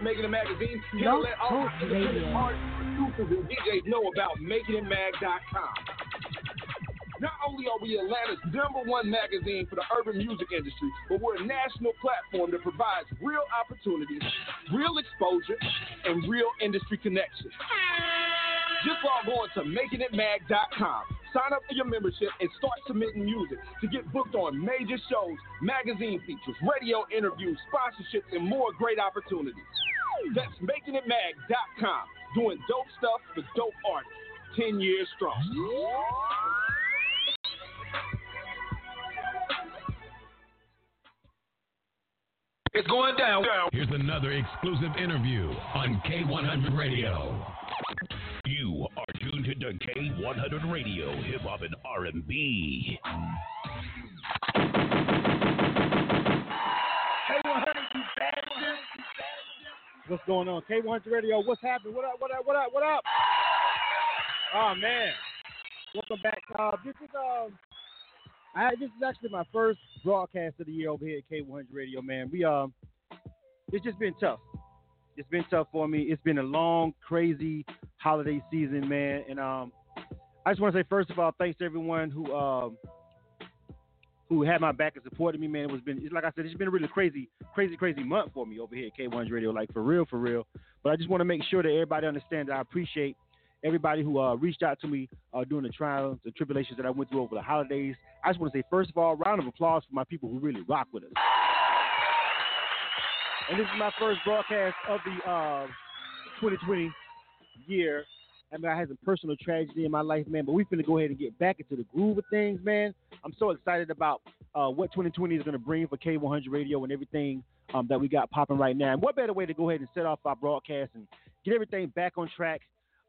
of Making It Magazine. To let all my independent artists, producers, and DJs know about MakingItMag.com. Not only are we Atlanta's number one magazine for the urban music industry, but we're a national platform that provides real opportunities, real exposure, and real industry connections. Just log on to makingitmag.com. Sign up for your membership and start submitting music to get booked on major shows, magazine features, radio interviews, sponsorships, and more great opportunities. That's makingitmag.com. Doing dope stuff for dope artists. 10 years strong. It's going down. Here's another exclusive interview on K100 Radio. You are tuned to K100 Radio, Hip Hop and R&B. What's going on? K100 Radio, what's happening? What up, what up, what up, what up? Oh, man. Welcome back. Uh, this is um, I, this is actually my first broadcast of the year over here at K100 Radio, man. We um, it's just been tough. It's been tough for me. It's been a long, crazy holiday season, man. And um, I just want to say first of all, thanks to everyone who um, who had my back and supported me, man. It was been, it's like I said, it's been a really crazy, crazy, crazy month for me over here at K1's Radio, like for real, for real. But I just want to make sure that everybody understands that I appreciate everybody who uh, reached out to me uh, during the trials, and tribulations that I went through over the holidays. I just want to say, first of all, round of applause for my people who really rock with us. And this is my first broadcast of the uh, 2020 year. I mean, I had some personal tragedy in my life, man, but we're going to go ahead and get back into the groove of things, man. I'm so excited about uh, what 2020 is going to bring for K100 Radio and everything um, that we got popping right now. And what better way to go ahead and set off our broadcast and get everything back on track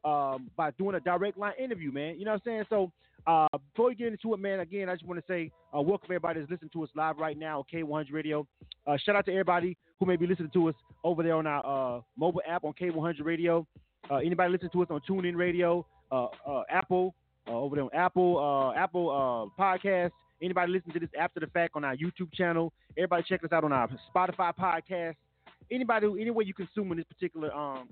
um, by doing a direct line interview, man. You know what I'm saying? So uh, before we get into it, man, again, I just want to say uh, welcome everybody that's listening to us live right now on K100 Radio. Uh, shout out to everybody who may be listening to us over there on our uh, mobile app on K100 Radio. Uh, anybody listening to us on TuneIn Radio, uh, over there on Apple, Apple Podcast. Anybody listening to this after the fact on our YouTube channel. Everybody check us out on our Spotify podcast. Anybody, any way you consuming this particular um,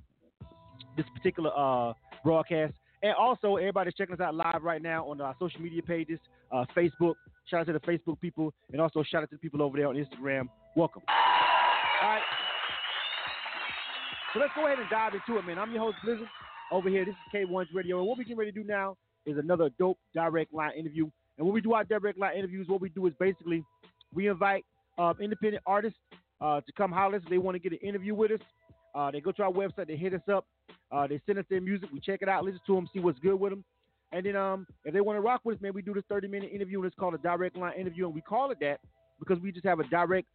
this particular uh, broadcast. And also, everybody's checking us out live right now on our social media pages, uh, Facebook. Shout out to the Facebook people, and also shout out to the people over there on Instagram. Welcome. All right. So let's go ahead and dive into it, man. I'm your host, Blizzard. Over here, this is K1's Radio. And what we getting ready to do now is another dope direct line interview. And when we do our direct line interviews, what we do is basically we invite uh, independent artists uh, to come holler us they want to get an interview with us. Uh, they go to our website, they hit us up, uh, they send us their music, we check it out, listen to them, see what's good with them. And then um, if they want to rock with us, man, we do this 30 minute interview, and it's called a direct line interview. And we call it that because we just have a direct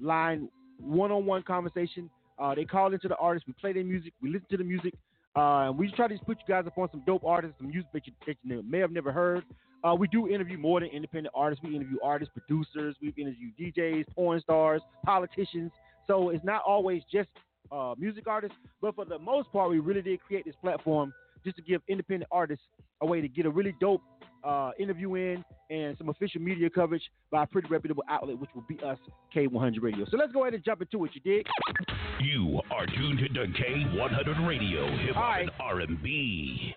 line, one on one conversation. Uh, they call into the artist, we play their music, we listen to the music, uh, we try to put you guys up on some dope artists, some music that you, that you may have never heard. Uh, we do interview more than independent artists. We interview artists, producers, we've interviewed DJs, porn stars, politicians. So it's not always just uh, music artists, but for the most part, we really did create this platform just to give independent artists a way to get a really dope uh, interview in and some official media coverage by a pretty reputable outlet, which will be us, K100 Radio. So let's go ahead and jump into it. You dig? You are tuned to K100 Radio, hip hop right. and R&B.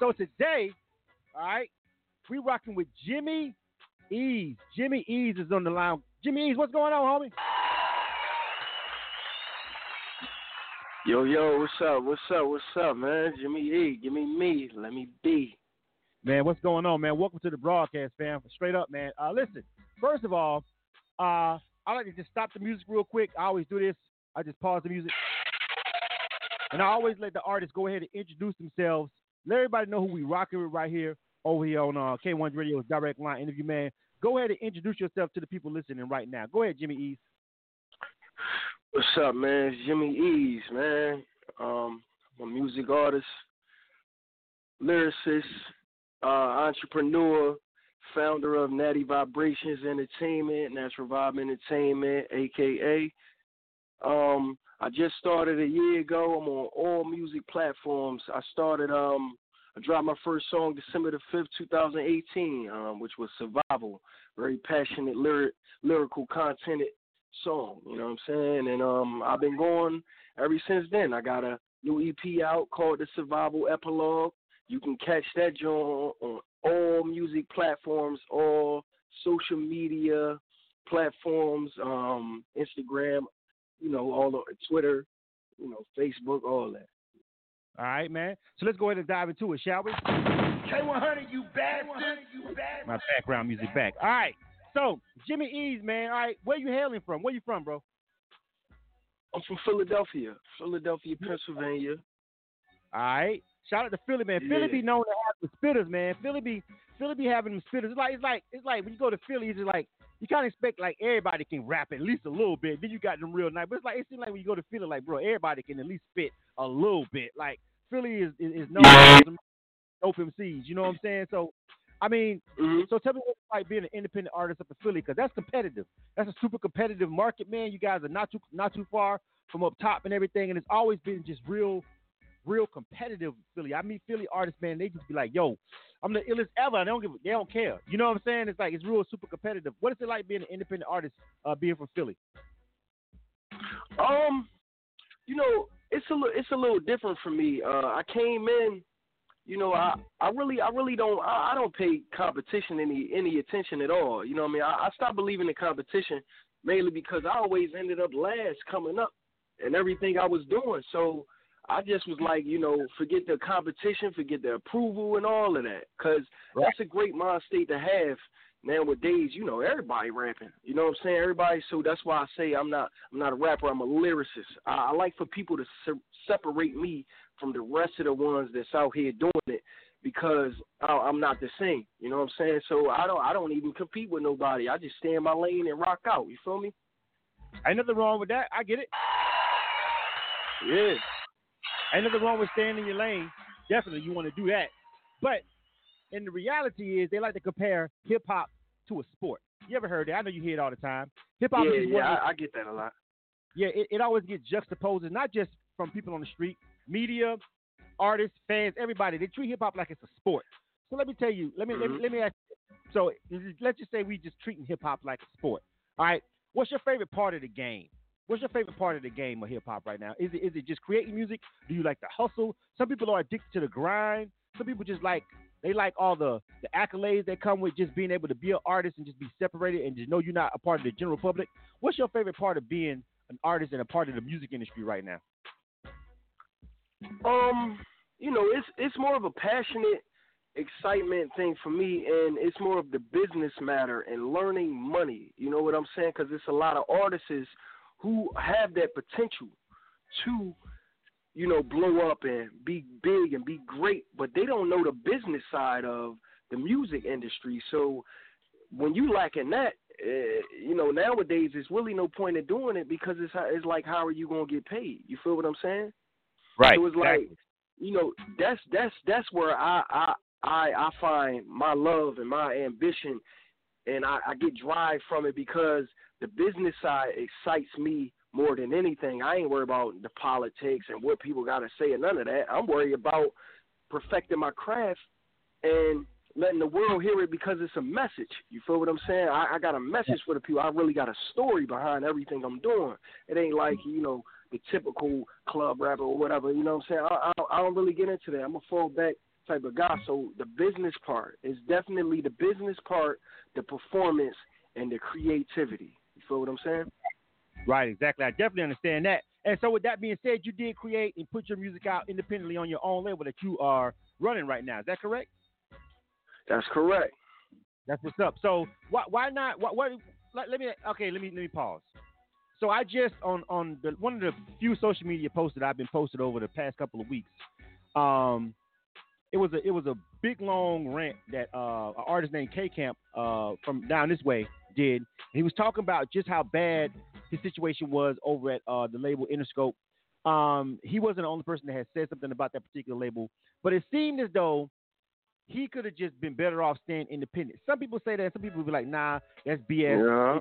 So today, all right, we rocking with Jimmi Ezz. Jimmi Ezz is on the line. Jimmi Ezz, what's going on, homie? Yo, yo, what's up? What's up? What's up, man? Jimmy E, give me me. Let me be. Man, what's going on, man? Welcome to the broadcast, fam. Straight up, man. Uh, listen, first of all, uh, I like to just stop the music real quick. I always do this. I just pause the music. And I always let the artists go ahead and introduce themselves. Let everybody know who we rocking with right here over here on uh, K1 Radio's direct line interview, man. Go ahead and introduce yourself to the people listening right now. Go ahead, Jimmi Ezz. What's up, man? It's Jimmi Ezz, man. Um, I'm a music artist, lyricist, uh, entrepreneur, founder of Natty Vibrations Entertainment, Natural Vibe Entertainment, aka. Um, I just started a year ago. I'm on all music platforms. I started um I dropped my first song December the fifth, two thousand eighteen, um, which was Survival. Very passionate lyric lyrical content song. You know what I'm saying? And um, I've been going ever since then. I got a new EP out called The Survival Epilogue. You can catch that joint on all music platforms, all social media platforms, um, Instagram, you know, all the Twitter, you know, Facebook, all that. All right, man. So let's go ahead and dive into it, shall we? K100, you bastard, you bastard. My background music back. All right. So Jimmi Ezz, man. All right, where you hailing from? Where you from, bro? I'm from Philadelphia, Philadelphia, Pennsylvania. All right. Shout out to Philly, man. Yeah. Philly be known to have the spitters, man. Philly be Philly be having them spitters. It's like it's like it's like when you go to Philly, it's just like you kind of expect like everybody can rap at least a little bit. Then you got them real nice. But it's like it seems like when you go to Philly, like bro, everybody can at least spit a little bit. Like Philly is is, is known some dope You know what I'm saying? So I mean, Mhm. so tell me what it's like being an independent artist up in Philly, because that's competitive. That's a super competitive market, man. You guys are not too not too far from up top and everything, and it's always been just real, real competitive Philly. I meet Philly artists, man. They just be like, "Yo, I'm the illest ever." They don't give, they don't care. You know what I'm saying? It's like it's real super competitive. What is it like being an independent artist, uh, being from Philly? Um, you know, it's a li- it's a little different for me. Uh, I came in, you know, I I really I really don't I, I don't pay competition any any attention at all. You know what I mean? I, I stopped believing in competition mainly because I always ended up last coming up and everything I was doing. So I just was like, you know, forget the competition, forget the approval and all of that, because Right. that's a great mind state to have nowadays. You know, everybody rapping. You know what I'm saying? Everybody. So that's why I say I'm not I'm not a rapper. I'm a lyricist. I, I like for people to se- separate me from the rest of the ones that's out here doing it because I, I'm not the same. You know what I'm saying? So I don't I don't even compete with nobody. I just stay in my lane and rock out. You feel me? Ain't nothing wrong with that. I get it. Yeah. Ain't nothing wrong with staying in your lane. Definitely, you want to do that. But and the reality is, they like to compare hip hop to a sport. You ever heard that? I know you hear it all the time. Hip hop Yeah, is yeah, I, I get that a lot. yeah, it, it always gets juxtaposed, not just from people on the street, media, artists, fans, everybody. They treat hip hop like it's a sport. So let me tell you, let me let me, Mhm. let me ask. So let's just say we just treating hip hop like a sport. All right, what's your favorite part of the game? What's your favorite part of the game of hip hop right now? Is it is it just creating music? Do you like the hustle? Some people are addicted to the grind. Some people just like they like all the the accolades that come with just being able to be an artist and just be separated and just know you're not a part of the general public. What's your favorite part of being an artist and a part of the music industry right now? Um, you know, it's it's more of a passionate excitement thing for me, and it's more of the business matter and learning money. You know what I'm saying? Because it's a lot of artists who have that potential to, you know, blow up and be big and be great, but they don't know the business side of the music industry. So when you lacking that, uh, you know, nowadays it's really no point in doing it because it's it's like how are you gonna get paid? You feel what I'm saying? Right. So it's like, you know, that's that's that's where I I I, I find my love and my ambition, and I, I get drive from it because the business side excites me more than anything. I ain't worried about the politics and what people got to say and none of that. I'm worried about perfecting my craft and letting the world hear it because it's a message. You feel what I'm saying? I, I got a message for the people. I really got a story behind everything I'm doing. It ain't like you know the typical club rapper or whatever. You know what I'm saying? I, I, I don't really get into that. I'm a fallback type of guy. So the business part is definitely the business part, the performance, and the creativity. You feel what I'm saying? Right, exactly. I definitely understand that. And so, with that being said, you did create and put your music out independently on your own label that you are running right now. Is that correct? That's correct. That's what's up. So, why why not? What, what let, let me okay. Let me let me pause. So I just on on the one of the few social media posts that I've been posted over the past couple of weeks. Um, it was a it was a big long rant that uh, an artist named K Camp uh, from down this way did. He was talking about just how bad his situation was over at uh, the label Interscope. Um, he wasn't the only person that had said something about that particular label, but it seemed as though he could have just been better off staying independent. Some people say that. Some people be like, "Nah, that's BS." Yeah.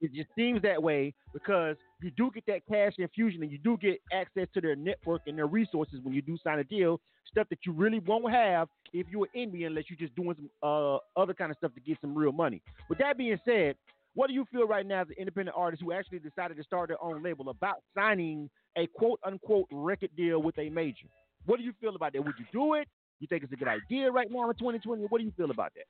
It, just seems that way because you do get that cash infusion and you do get access to their network and their resources when you do sign a deal. Stuff that you really won't have if you're an indie unless you're just doing some uh, other kind of stuff to get some real money. With that being said, What do you feel right now as an independent artist who actually decided to start their own label about signing a quote unquote record deal with a major? What do you feel about that? Would you do it? You think it's a good idea right now in 2020? What do you feel about that?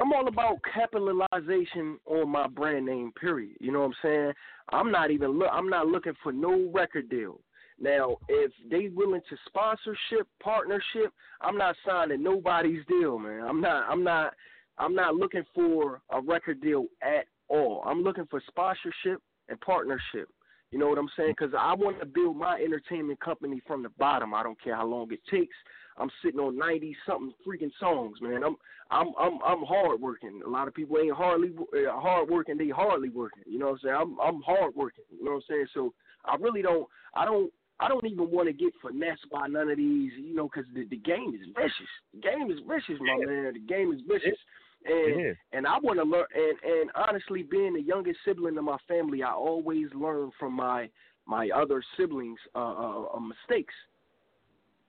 I'm all about capitalization on my brand name. Period. You know what I'm saying? I'm not even look. I'm not looking for no record deal. Now, if they willing to sponsorship, partnership, I'm not signing nobody's deal, man. I'm not. I'm not. I'm not looking for a record deal at all. I'm looking for sponsorship and partnership. You know what I'm saying? Because I want to build my entertainment company from the bottom. I don't care how long it takes. I'm sitting on ninety something freaking songs, man. I'm I'm I'm I'm hard working. A lot of people ain't hardly uh, hard working. They hardly working. You know what I'm saying? I'm I'm hard working. You know what I'm saying? So I really don't. I don't. I don't even want to get finessed by none of these, you know, because the, the game is vicious. The game is vicious, my yeah. man. The game is vicious. And yeah. and I want to learn. And and honestly, being the youngest sibling of my family, I always learn from my my other siblings' uh, uh, mistakes.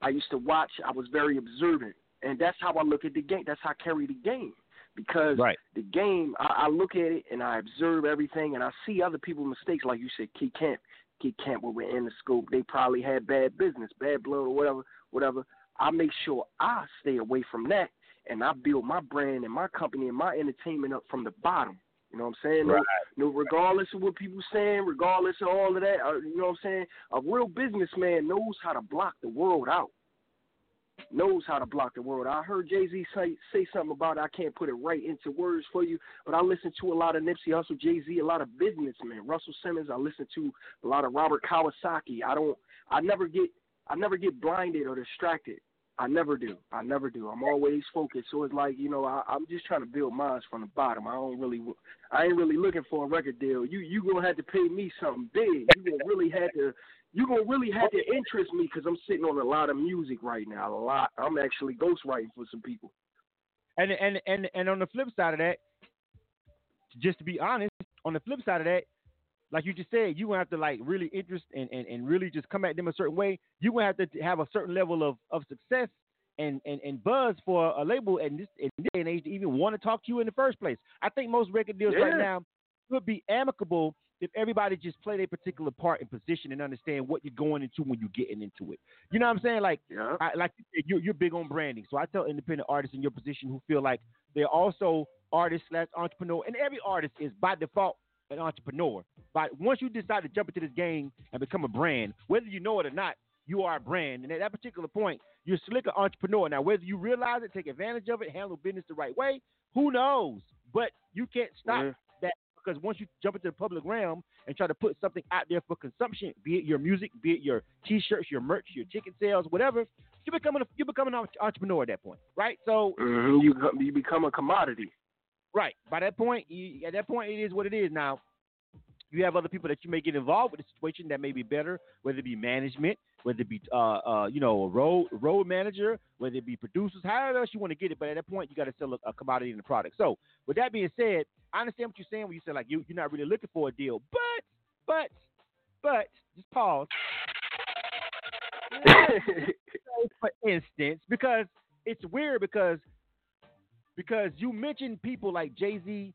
I used to watch. I was very observant, and that's how I look at the game. That's how I carry the game because right. the game. I, I look at it and I observe everything, and I see other people's mistakes. Like you said, K Camp, K Camp, when we're in the scope, they probably had bad business, bad blood, or whatever, whatever. I make sure I stay away from that and I build my brand and my company and my entertainment up from the bottom. You know what I'm saying? Right. No, no, regardless of what people saying, regardless of all of that, uh, you know what I'm saying? A real businessman knows how to block the world out. Knows how to block the world. I heard Jay Z say say something about it. I can't put it right into words for you, but I listen to a lot of Nipsey Hussle, Jay Z, a lot of businessmen, Russell Simmons. I listen to a lot of Robert Kawasaki. I don't. I never get. I never get blinded or distracted I never do. I never do. I'm always focused. So it's like you know, I, I'm just trying to build mines from the bottom. I don't really, I ain't really looking for a record deal. You you gonna have to pay me something big. You gonna really have to. You gonna really have to interest me because I'm sitting on a lot of music right now. A lot. I'm actually ghostwriting for some people. And and and and on the flip side of that, just to be honest, on the flip side of that, like you just said, you gonna have to like really interest and, and, and really just come at them a certain way. You gonna have to have a certain level of, of success and, and, and buzz for a label in this in this day and age to even want to talk to you in the first place. I think most record deals yeah. right now would be amicable if everybody just played a particular part and position and understand what you're going into when you're getting into it. You know what I'm saying? Like, yeah. I, like you're, you're big on branding. So I tell independent artists in your position who feel like they're also artists slash entrepreneur, and every artist is by default an entrepreneur. But once you decide to jump into this game and become a brand, whether you know it or not, you are a brand. And at that particular point, you're slick an entrepreneur. Now, whether you realize it, take advantage of it, handle business the right way, who knows? But you can't stop yeah. Because once you jump into the public realm and try to put something out there for consumption, be it your music, be it your T-shirts, your merch, your ticket sales, whatever, you become a, you become an entrepreneur at that point, right? So mm-hmm. you you become a commodity. Right. By that point, you, at that point, it is what it is. Now, you have other people that you may get involved with the situation that may be better, whether it be management, whether it be uh, uh, you know a road road manager, whether it be producers, however else you want to get it. But at that point, you got to sell a, a, commodity in the product. So, with that being said, I understand what you're saying when you say like you you're not really looking for a deal, but but but just pause. for instance, because it's weird because because you mentioned people like Jay Z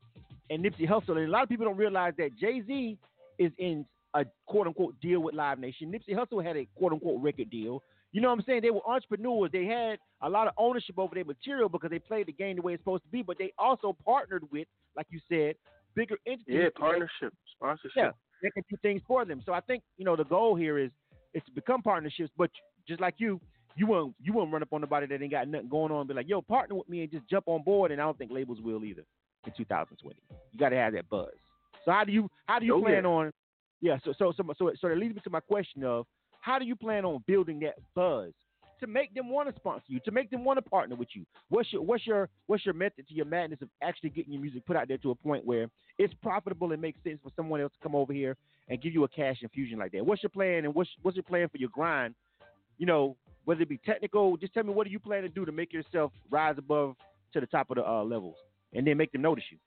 and Nipsey Hussle, and a lot of people don't realize that Jay Z is in a quote unquote deal with Live Nation. Nipsey Hussle had a quote unquote record deal. You know what I'm saying? They were entrepreneurs. They had a lot of ownership over their material because they played the game the way it's supposed to be. But they also partnered with, like you said, bigger entities. Yeah, partnership, sponsorship. Yeah, they can do things for them. So I think you know the goal here is is to become partnerships. But just like you, you won't you won't run up on nobody that ain't got nothing going on and be like, yo, partner with me and just jump on board. And I don't think labels will either in 2020. You got to have that buzz. So how do you how do you oh, plan yeah. on? Yeah. So so so so so that leads me to my question of how do you plan on building that buzz to make them want to sponsor you, to make them want to partner with you? What's your what's your what's your method to your madness of actually getting your music put out there to a point where it's profitable and makes sense for someone else to come over here and give you a cash infusion like that? What's your plan and what's what's your plan for your grind? You know, whether it be technical, just tell me what do you plan to do to make yourself rise above to the top of the uh, levels, and then make them notice you.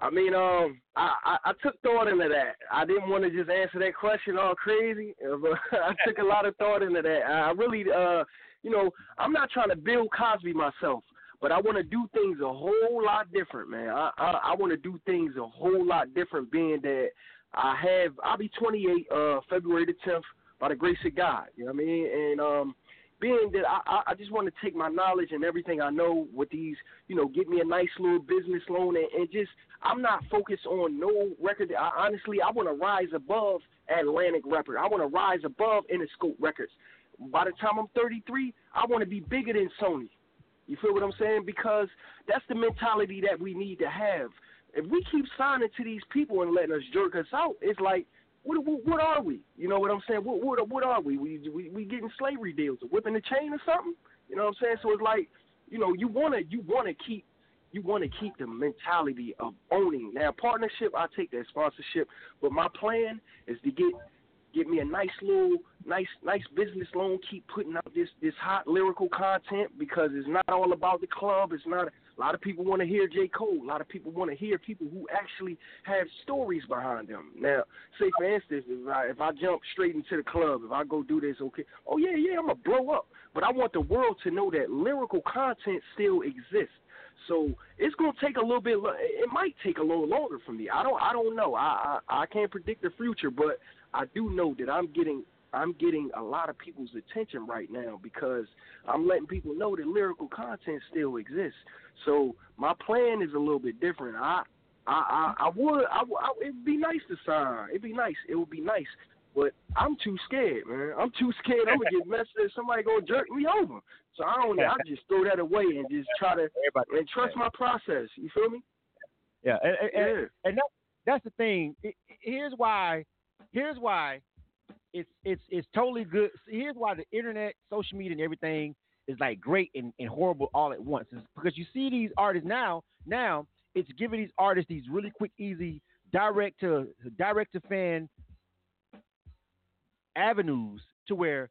I mean, um, I, I, I took thought into that. I didn't want to just answer that question all crazy, but I took a lot of thought into that. I really, uh, you know, I'm not trying to build Cosby myself, but I want to do things a whole lot different, man. I I, I want to do things a whole lot different, being that I have I'll be 28 uh February the 10th by the grace of God. You know what I mean? And um being that I, I just want to take my knowledge and everything I know with these, you know, get me a nice little business loan and, and just I'm not focused on no record. I, honestly, I want to rise above Atlantic Record. I want to rise above Interscope Records. By the time I'm 33, I want to be bigger than Sony. You feel what I'm saying? Because that's the mentality that we need to have. If we keep signing to these people and letting us jerk us out, it's like what, what, what are we? You know what I'm saying? What what, what are we? We, we we getting slavery deals, or whipping the chain or something? You know what I'm saying? So it's like, you know, you wanna you wanna keep you want to keep the mentality of owning. Now, partnership, I take that sponsorship, but my plan is to get get me a nice little nice nice business loan. Keep putting out this this hot lyrical content because it's not all about the club. It's not a lot of people want to hear J Cole. A lot of people want to hear people who actually have stories behind them. Now, say for instance, if I if I jump straight into the club, if I go do this, okay, oh yeah yeah, I'm gonna blow up. But I want the world to know that lyrical content still exists. So it's gonna take a little bit. It might take a little longer for me. I don't. I don't know. I I, I can't predict the future, but I do know that I'm getting I'm getting a lot of people's attention right now because I'm letting people know that lyrical content still exists. So my plan is a little bit different. I I I, I would I, I it'd be nice to sign. It'd be nice. It would be nice. But I'm too scared, man. I'm too scared. I'm gonna get messed up. Somebody gonna jerk me over. So I don't. I just throw that away and just try to and trust my process. You feel me? Yeah, and, and, yeah. and, and that, that's the thing. It, here's why here's why it's it's it's totally good. Here's why the internet, social media, and everything is like great and, and horrible all at once. It's because you see these artists now. Now it's giving these artists these really quick, easy, direct to direct to fan avenues to where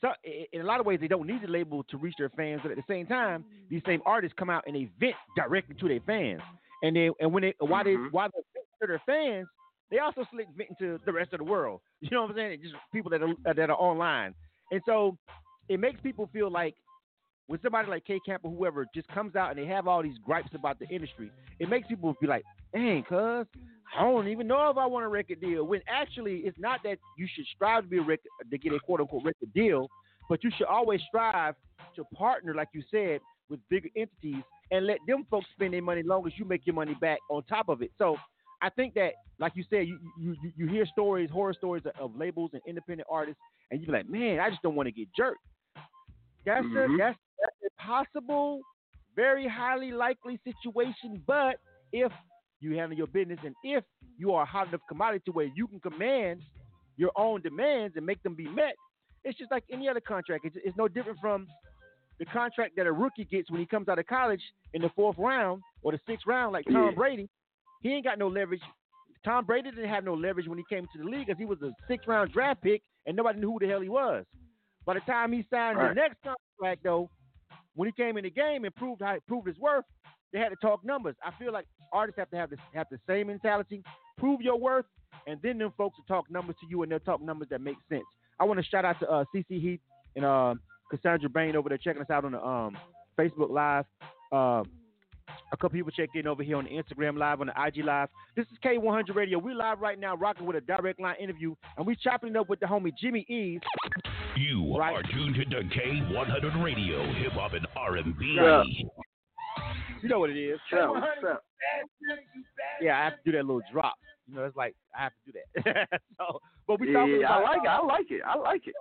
so, in a lot of ways they don't need the label to reach their fans, but at the same time, these same artists come out and they vent directly to their fans. And they and when they mm-hmm. they while they to their fans, they also slick into the rest of the world. You know what I'm saying? Just people that are that are online, and so it makes people feel like when somebody like K Camp or whoever just comes out and they have all these gripes about the industry, it makes people be like, "Dang, cuz I don't even know if I want a record deal." When actually, it's not that you should strive to be a record to get a quote unquote record deal, but you should always strive to partner, like you said, with bigger entities and let them folks spend their money long as you make your money back on top of it. So I think that, like you said, you you you hear stories, horror stories of labels and independent artists, and you be like, man, I just don't want to get jerked. That's mm-hmm. a that's, that's a possible, very highly likely situation. But if you handle your business and if you are a hot enough commodity to where you can command your own demands and make them be met, it's just like any other contract. It's, it's no different from the contract that a rookie gets when he comes out of college in the fourth round or the sixth round, like Tom Brady. He ain't got no leverage. Tom Brady didn't have no leverage when he came to the league because he was a six round draft pick and nobody knew who the hell he was. By the time he signed right. the next contract, though, when he came in the game and proved how proved his worth, they had to talk numbers. I feel like artists have to have this have the same mentality. Prove your worth, and then them folks will talk numbers to you, and they'll talk numbers that make sense. I want to shout out to uh, CC Heath and uh, Cassandra Bain over there checking us out on the um, Facebook Live. Uh, a couple people check in over here on the Instagram Live, on the IG Live. This is K100 Radio. We live right now, rocking with a direct line interview, and we chopping it up with the homie Jimmi Ezz. You right. are tuned to the K100 Radio, hip hop and R&B. Yeah. You know what it is. Yeah, yeah, I have to do that little drop. You know, it's like I have to do that. so, but we talking yeah, about. I like it. I like it. I like it.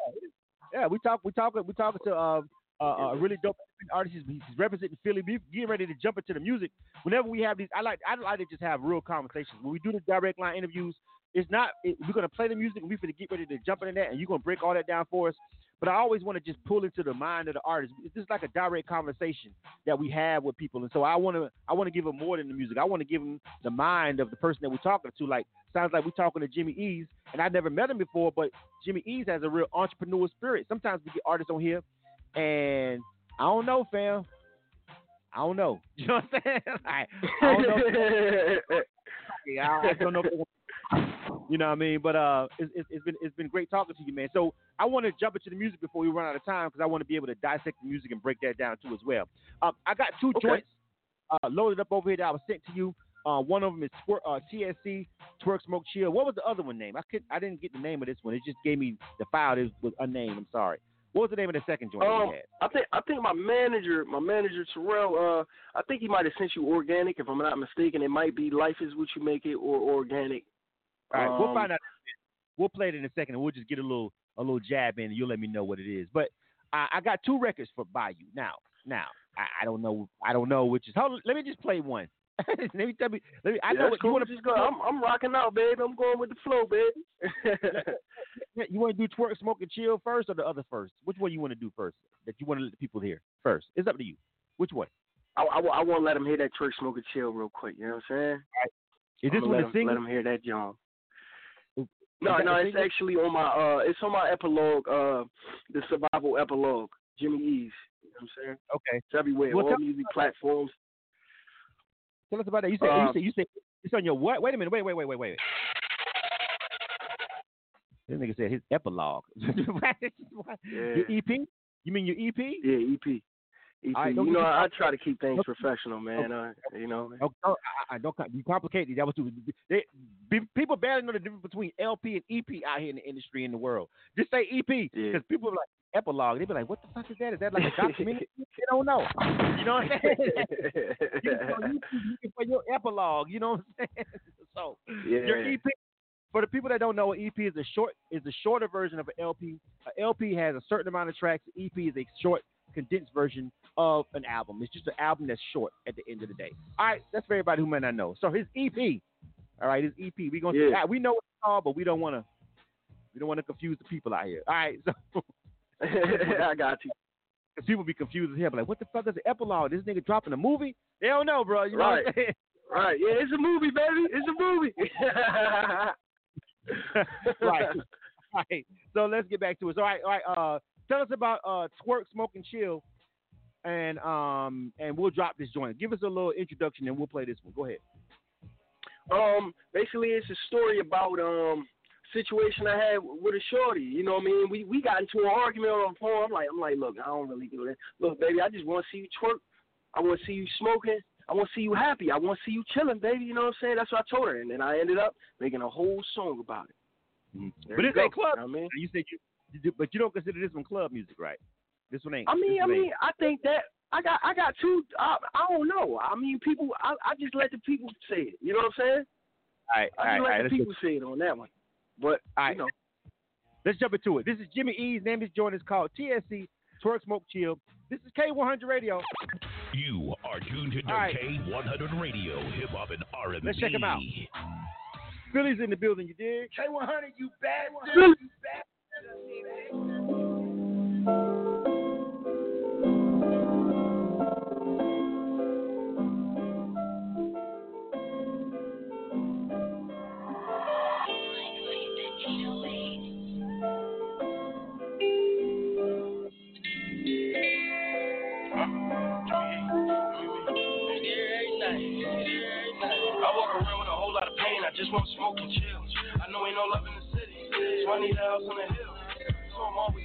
Yeah, we talk. We talk. We talking to uh, uh, a really dope artist. He's, he's representing Philly. We getting ready to jump into the music. Whenever we have these, I like I like to just have real conversations. When we do the direct line interviews, it's not it, we're gonna play the music. and We're gonna get ready to jump into that, and you're gonna break all that down for us. But I always want to just pull into the mind of the artist. It's just like a direct conversation that we have with people, and so I want to I want to give them more than the music. I want to give them the mind of the person that we're talking to. Like sounds like we're talking to Jimmi Ezz, and I never met him before, but Jimmi Ezz has a real entrepreneur spirit. Sometimes we get artists on here, and I don't know, fam. I don't know. You know what I'm saying? I, I don't know. yeah, I, I don't know. You know what I mean? But uh, it's, it's been it's been great talking to you, man. So I want to jump into the music before we run out of time because I want to be able to dissect the music and break that down too as well. Um, I got two Okay. joints uh, loaded up over here that I was sent to you. Uh, one of them is twer- uh, TSC Twerk Smoke Chill. What was the other one name? I could I didn't get the name of this one. It just gave me the file. It was unnamed. I'm sorry. What was the name of the second joint Um, had? I think I think my manager, my manager Terrell, uh, I think he might have sent you organic, if I'm not mistaken. It might be Life is What You Make It or organic. All right, we'll Um, find out. We'll play it in a second, and we'll just get a little a little jab in, and you'll let me know what it is. But I, I got two records for by you now. Now I, I don't know. I don't know which is. Hold let me just play one. let me tell me. Let me. I yeah, know what cool. you want to. Go. I'm I'm rocking out, baby. I'm going with the flow, baby. You want to do twerk, smoke, and chill first, or the other first? Which one you want to do first? That you want to let the people hear first? It's up to you. Which one? I, I, I want to let them hear that twerk, smoke and chill real quick. You know what I'm saying? Is this one the single? Let him hear that, John. No, no, it's actually on my uh, it's on my epilogue, uh, the survival epilogue, Jimmi Ezz. You know what I'm saying? Okay. It's everywhere, Well, all music platforms. Tell us about that. You said. you Uh, said. You said. It's on your what? Wait a minute. Wait. Wait. Wait. Wait. Wait. This nigga said his epilogue. Your EP? You mean your EP? Yeah, EP. EP. All right, don't you know, I, I try to keep things professional, man. Uh, you know. Oh, oh, I, I don't you complicate it. That was too. They, people barely know the difference between LP and EP out here in the industry in the world. Just say EP because Yeah. people are like epilogue. They be like, "What the fuck is that? Is that like a documentary?" they don't know. You know what I'm saying? you on YouTube looking for your epilogue. You know what I'm saying? so your yeah. EP. For the people that don't know, an EP is a short is a shorter version of an LP. A LP has a certain amount of tracks. An EP is a short, condensed version of an album. It's just an album that's short at the end of the day. All right, that's for everybody who may not know. So his EP, all right, his EP. We gonna Yeah. we know what it's called, but we don't want to we don't want to confuse the people out here. All right, so I got you. 'cause people be confused as hell, like, what the fuck is the epilogue? This nigga dropping a movie? They don't know, bro. You know what I'm Right. saying? Right. Yeah, it's a movie, baby. It's a movie. right. All right. So let's get back to it. So, all right, all right. Uh, tell us about uh, twerk, smoke, and chill, and um, and we'll drop this joint. Give us a little introduction, and we'll play this one. Go ahead. Um, basically, it's a story about um situation I had with a shorty. You know what I mean? We we got into an argument on the phone. I'm like, I'm like, look, I don't really do that. Look, baby, I just want to see you twerk. I want to see you smoking. I want to see you happy. I want to see you chilling, baby. You know what I'm saying? That's what I told her, and then I ended up making a whole song about it. There But ain't go. club. You know what I mean? You said you, but you don't consider this one club music, right? This one ain't. I mean, I one ain't. mean, I think that I got I got two. I, I don't know. I mean, people. I, I just let the people say it. You know what I'm saying? all right, I right, just all let right. the people say it on that one. But all right. you know, let's jump into it. This is Jimmy E's name is joint is called TSC Twerk Smoke Chill. This is K100 Radio. You are tuned to All right. K100 Radio, Hip Hop and R&B. Let's check 'em out. Philly's in the building. You dig? K100, you bad I walk around with a whole lot of pain. I just want smoke and chill. I know ain't no love in the city, so I need a house on the hill.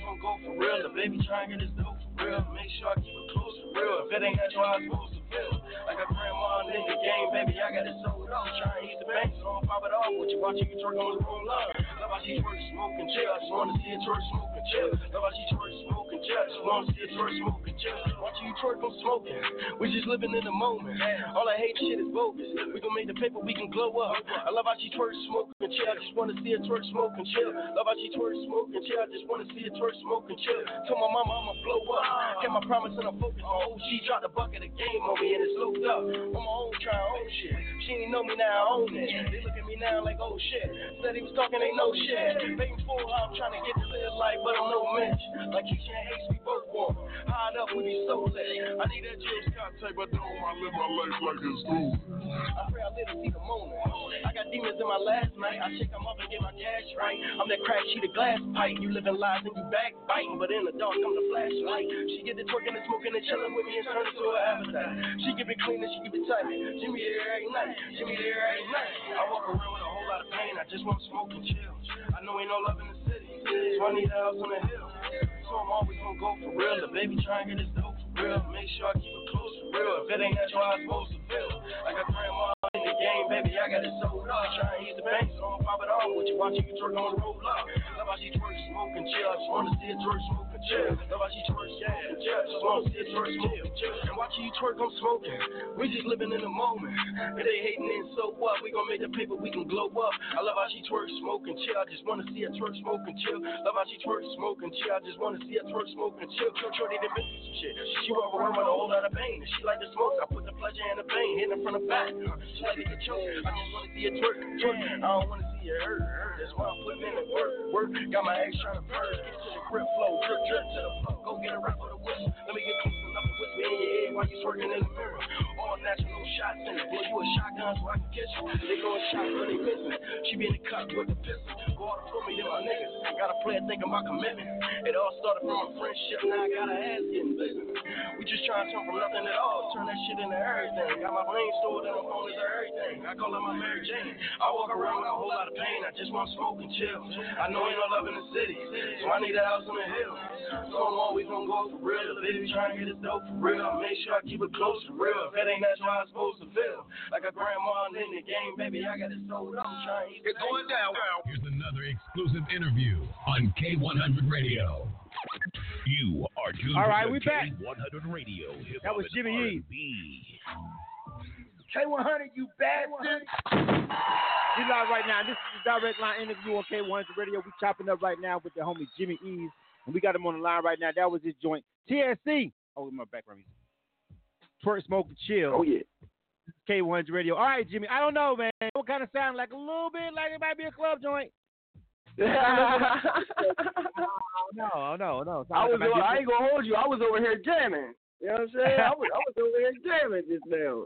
Gonna go for real. The baby try and get his dough for real. Make sure I keep it close for real. If it ain't natural, how it's supposed to feel. Like a grandma in the game, baby, I got it sold up. Try and eat the bank, so I'm pop it off. What you watching, you twerk on the roll up. Love how she twerk, smoke and chill. I just wanna see it twerk, smoke and chill. Love how she twerk, smoke and chill. I just wanna see it twerk, smoke and chill. Watching you twerk, I'm smoking. We just living in the moment. All I hate shit is bogus. We gon' make the paper, we can glow up. I love how she twerk, smoke chill. I just wanna see it twerk, smoke chill. Love how she twerk, smoke chill. I just wanna see it twerk, smoke chill. Told my mama I'ma blow up. Kept my promise and I'm focused on OG. Dropped the bucket of game on me and it's looped up. On my own, trying own shit. She ain't know me now, I own it. They look at me now like, oh shit. Said he was talking, ain't no shit. Waiting for how I'm trying to get to live life, but I'm no mensch. Like you can't hate we Hide up, be so. I need that Jill Scott type of dough. I live my life like it's cool. I pray I live to see the moment. I got demons in my last night. I shake them up and get my cash right. I'm that crack sheet of glass pipe. You living lies and you backbiting, but in the dark I'm the flashlight. She get the twerking and smoking and chilling with me and turn it to an appetite. She keep it clean and she keep it tight. Jimmy there every night. She Jimmy there every night. I walk around with a whole lot of pain. pain, I just want to smoke and chill. I know ain't no love in the city, so I need a house on the hill. So I'm always gonna go for real. The baby try and get his dope for real. Make sure I keep it close for real. If it ain't that, I'm supposed to feel. Like a grandma in the game, baby, I got it sold up. Try and eat the bank, so I'm pop it off with you. Watching you twerk on the roll up. Love how she twerk, smoke and chill. I just wanna see it twerk, smoke and how she twerk, yeah, yeah. Just wanna see it twerk, smoke and chill. And watching you twerk, I'm smoking. We just living in the moment. If they hating, then so what? We gon' make the paper, we can glow up. I love how she twerk, smoke and chill. I just wanna see her twerk, smoke and chill. Love how she twerk, smoke and chill. I just wanna see her twerk, smoke and chill. Shorty done been through some shit. She walk around with a whole lot of pain. She like to smoke. I put the pleasure and the pain. In front of back. She like to get choked. I just wanna see her twerk, twerk. I don't wanna see her hurt. That's why I'm putting in the work, work. Got my ex trying to purge. Get to the grip flow, drip, drip to the flow. Go get a rap for the whistle. Let me get close enough to whisper in your ear while you twerking in the mirror. All natural, shots in it. Boy, you a shotgun so I can kiss you. They going shots when they missing. She be in the cut with the pistol. Go out for me, then my niggas. Got a plan thinking about commitment. It all started from a friendship, now I got a ass getting busy. We just trying to turn from nothing at all, turn that shit into everything. Got my brain stored in my phone is everything. I call her my Mary Jane. I walk around with a whole lot of pain. I just want smoke and chill. I know ain't no love in the city, so I need a house on the hill. So I'm always gonna go for real. Baby trying to get his dope for real. Make sure I keep it close for real. If that ain't that's how I'm supposed to feel. Like a grandma in the game, baby, I got it sold up. I'm trying to It's going down. Here's another exclusive interview on K100 Radio. You are tuned All right, to we back. K100 Radio. Hip That was Jimmy and Yee. R&B. K100, you bastard. We live right now. This is the direct line interview on K100 Radio. We chopping up right now with the homie Jimmi Ezz, and we got him on the line right now. That was his joint TSC. Oh, my background music. Twerk, smoke, and chill. Oh yeah. K100 Radio. All right, Jimmy. I don't know, man. What kind of sound like a little bit like it might be a club joint? No, no, no. I was. Over, I ain't gonna hold you. I was over here jamming. You know what I'm saying? I was. I was over here jamming just now.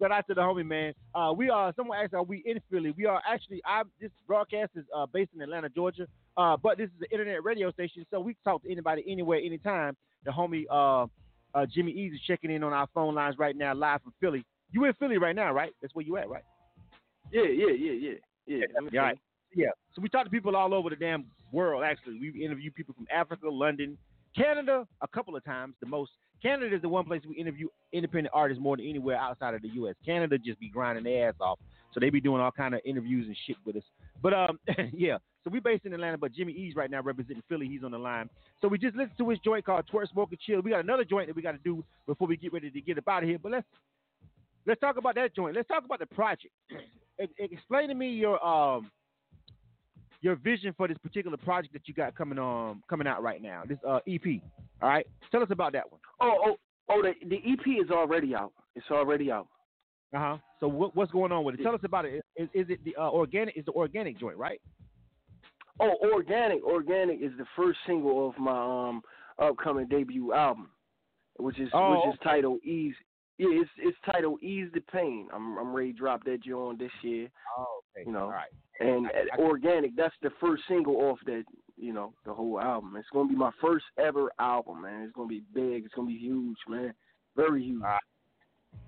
Shout out to the homie, man. Uh, we are. Someone asked, "Are we in Philly?" We are actually. I this broadcast is uh, based in Atlanta, Georgia. Uh, but this is an internet radio station, so we can talk to anybody, anywhere, anytime. The homie uh, Jimmi Ezz is checking in on our phone lines right now, live from Philly. You in Philly right now, right? That's where you at, right? Yeah, yeah, yeah, yeah, yeah. Yeah, see. Yeah. So we talk to people all over the damn world. Actually, we interview people from Africa, London, Canada, a couple of times. The most Canada is the one place we interview independent artists more than anywhere outside of the U.S. Canada just be grinding their ass off, so they be doing all kind of interviews and shit with us. But um, yeah. So we based in Atlanta, but Jimmi Ezz right now representing Philly. He's on the line. So we just listened to his joint called Twerk Smoke and Chill. We got another joint that we got to do before we get ready to get up out of here. But let's let's talk about that joint. Let's talk about the project. Explain to me your um your vision for this particular project that you got coming on coming out right now. This uh, EP. All right, tell us about that one. Oh, oh, oh. The the EP is already out. It's already out. Uh huh. So what, what's going on with it? Tell us about it. Is, is it the uh, organic? Is the organic joint right? Oh, organic. Organic is the first single of my um upcoming debut album, which is Oh, which is titled Ease. Yeah, it's it's titled Ease the Pain. I'm I'm ready to drop that joint this year. Oh, okay. You know, All right. And I- I- organic, that's the first single off that you know the whole album. It's gonna be my first ever album, man. It's gonna be big. It's gonna be huge, man. Very huge. All right.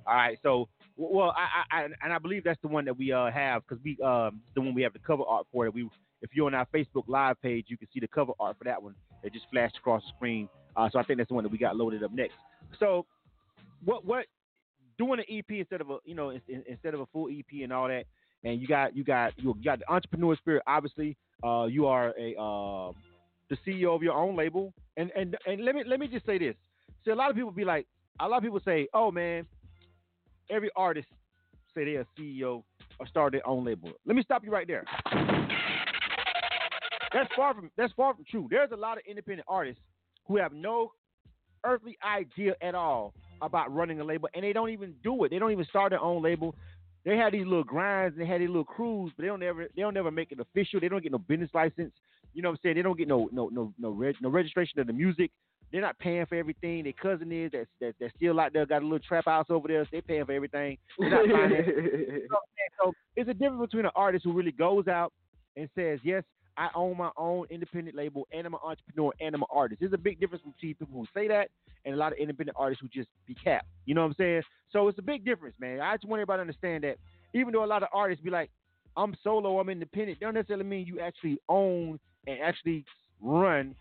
All right. So, well, I, I, and I believe that's the one that we uh have because we um the one we have the cover art for it. We if you're on our Facebook live page, you can see the cover art for that one. It just flashed across the screen. Uh, so I think that's the one that we got loaded up next. So, what what doing an EP instead of a you know in, in- instead of a full EP and all that, and you got you got you got the entrepreneur spirit. Obviously, uh, you are a uh, the CEO of your own label, and and and let me let me just say this. See, a lot of people be like, a lot of people say, "Oh man, every artist say they're a CEO or start their own label." Let me stop you right there. That's far from that's far from true. There's a lot of independent artists who have no earthly idea at all about running a label, and they don't even do it. They don't even start their own label. They have these little grinds, they have these little crews, but they don't ever they don't ever make it official. They don't get no business license. You know what I'm saying? They don't get no no no no reg, no registration of the music. They're not paying for everything. Their cousin is that's that, that's still out there, got a little trap house over there. So they paying for everything. Not financed. You know what I'm saying? So it's a difference between an artist who really goes out and says, "Yes, I own my own independent label, and I'm an entrepreneur, and I'm an artist." There's a big difference between people who say that and a lot of independent artists who just be capped. You know what I'm saying? So it's a big difference, man. I just want everybody to understand that. Even though a lot of artists be like, I'm solo, I'm independent, don't necessarily mean you actually own and actually run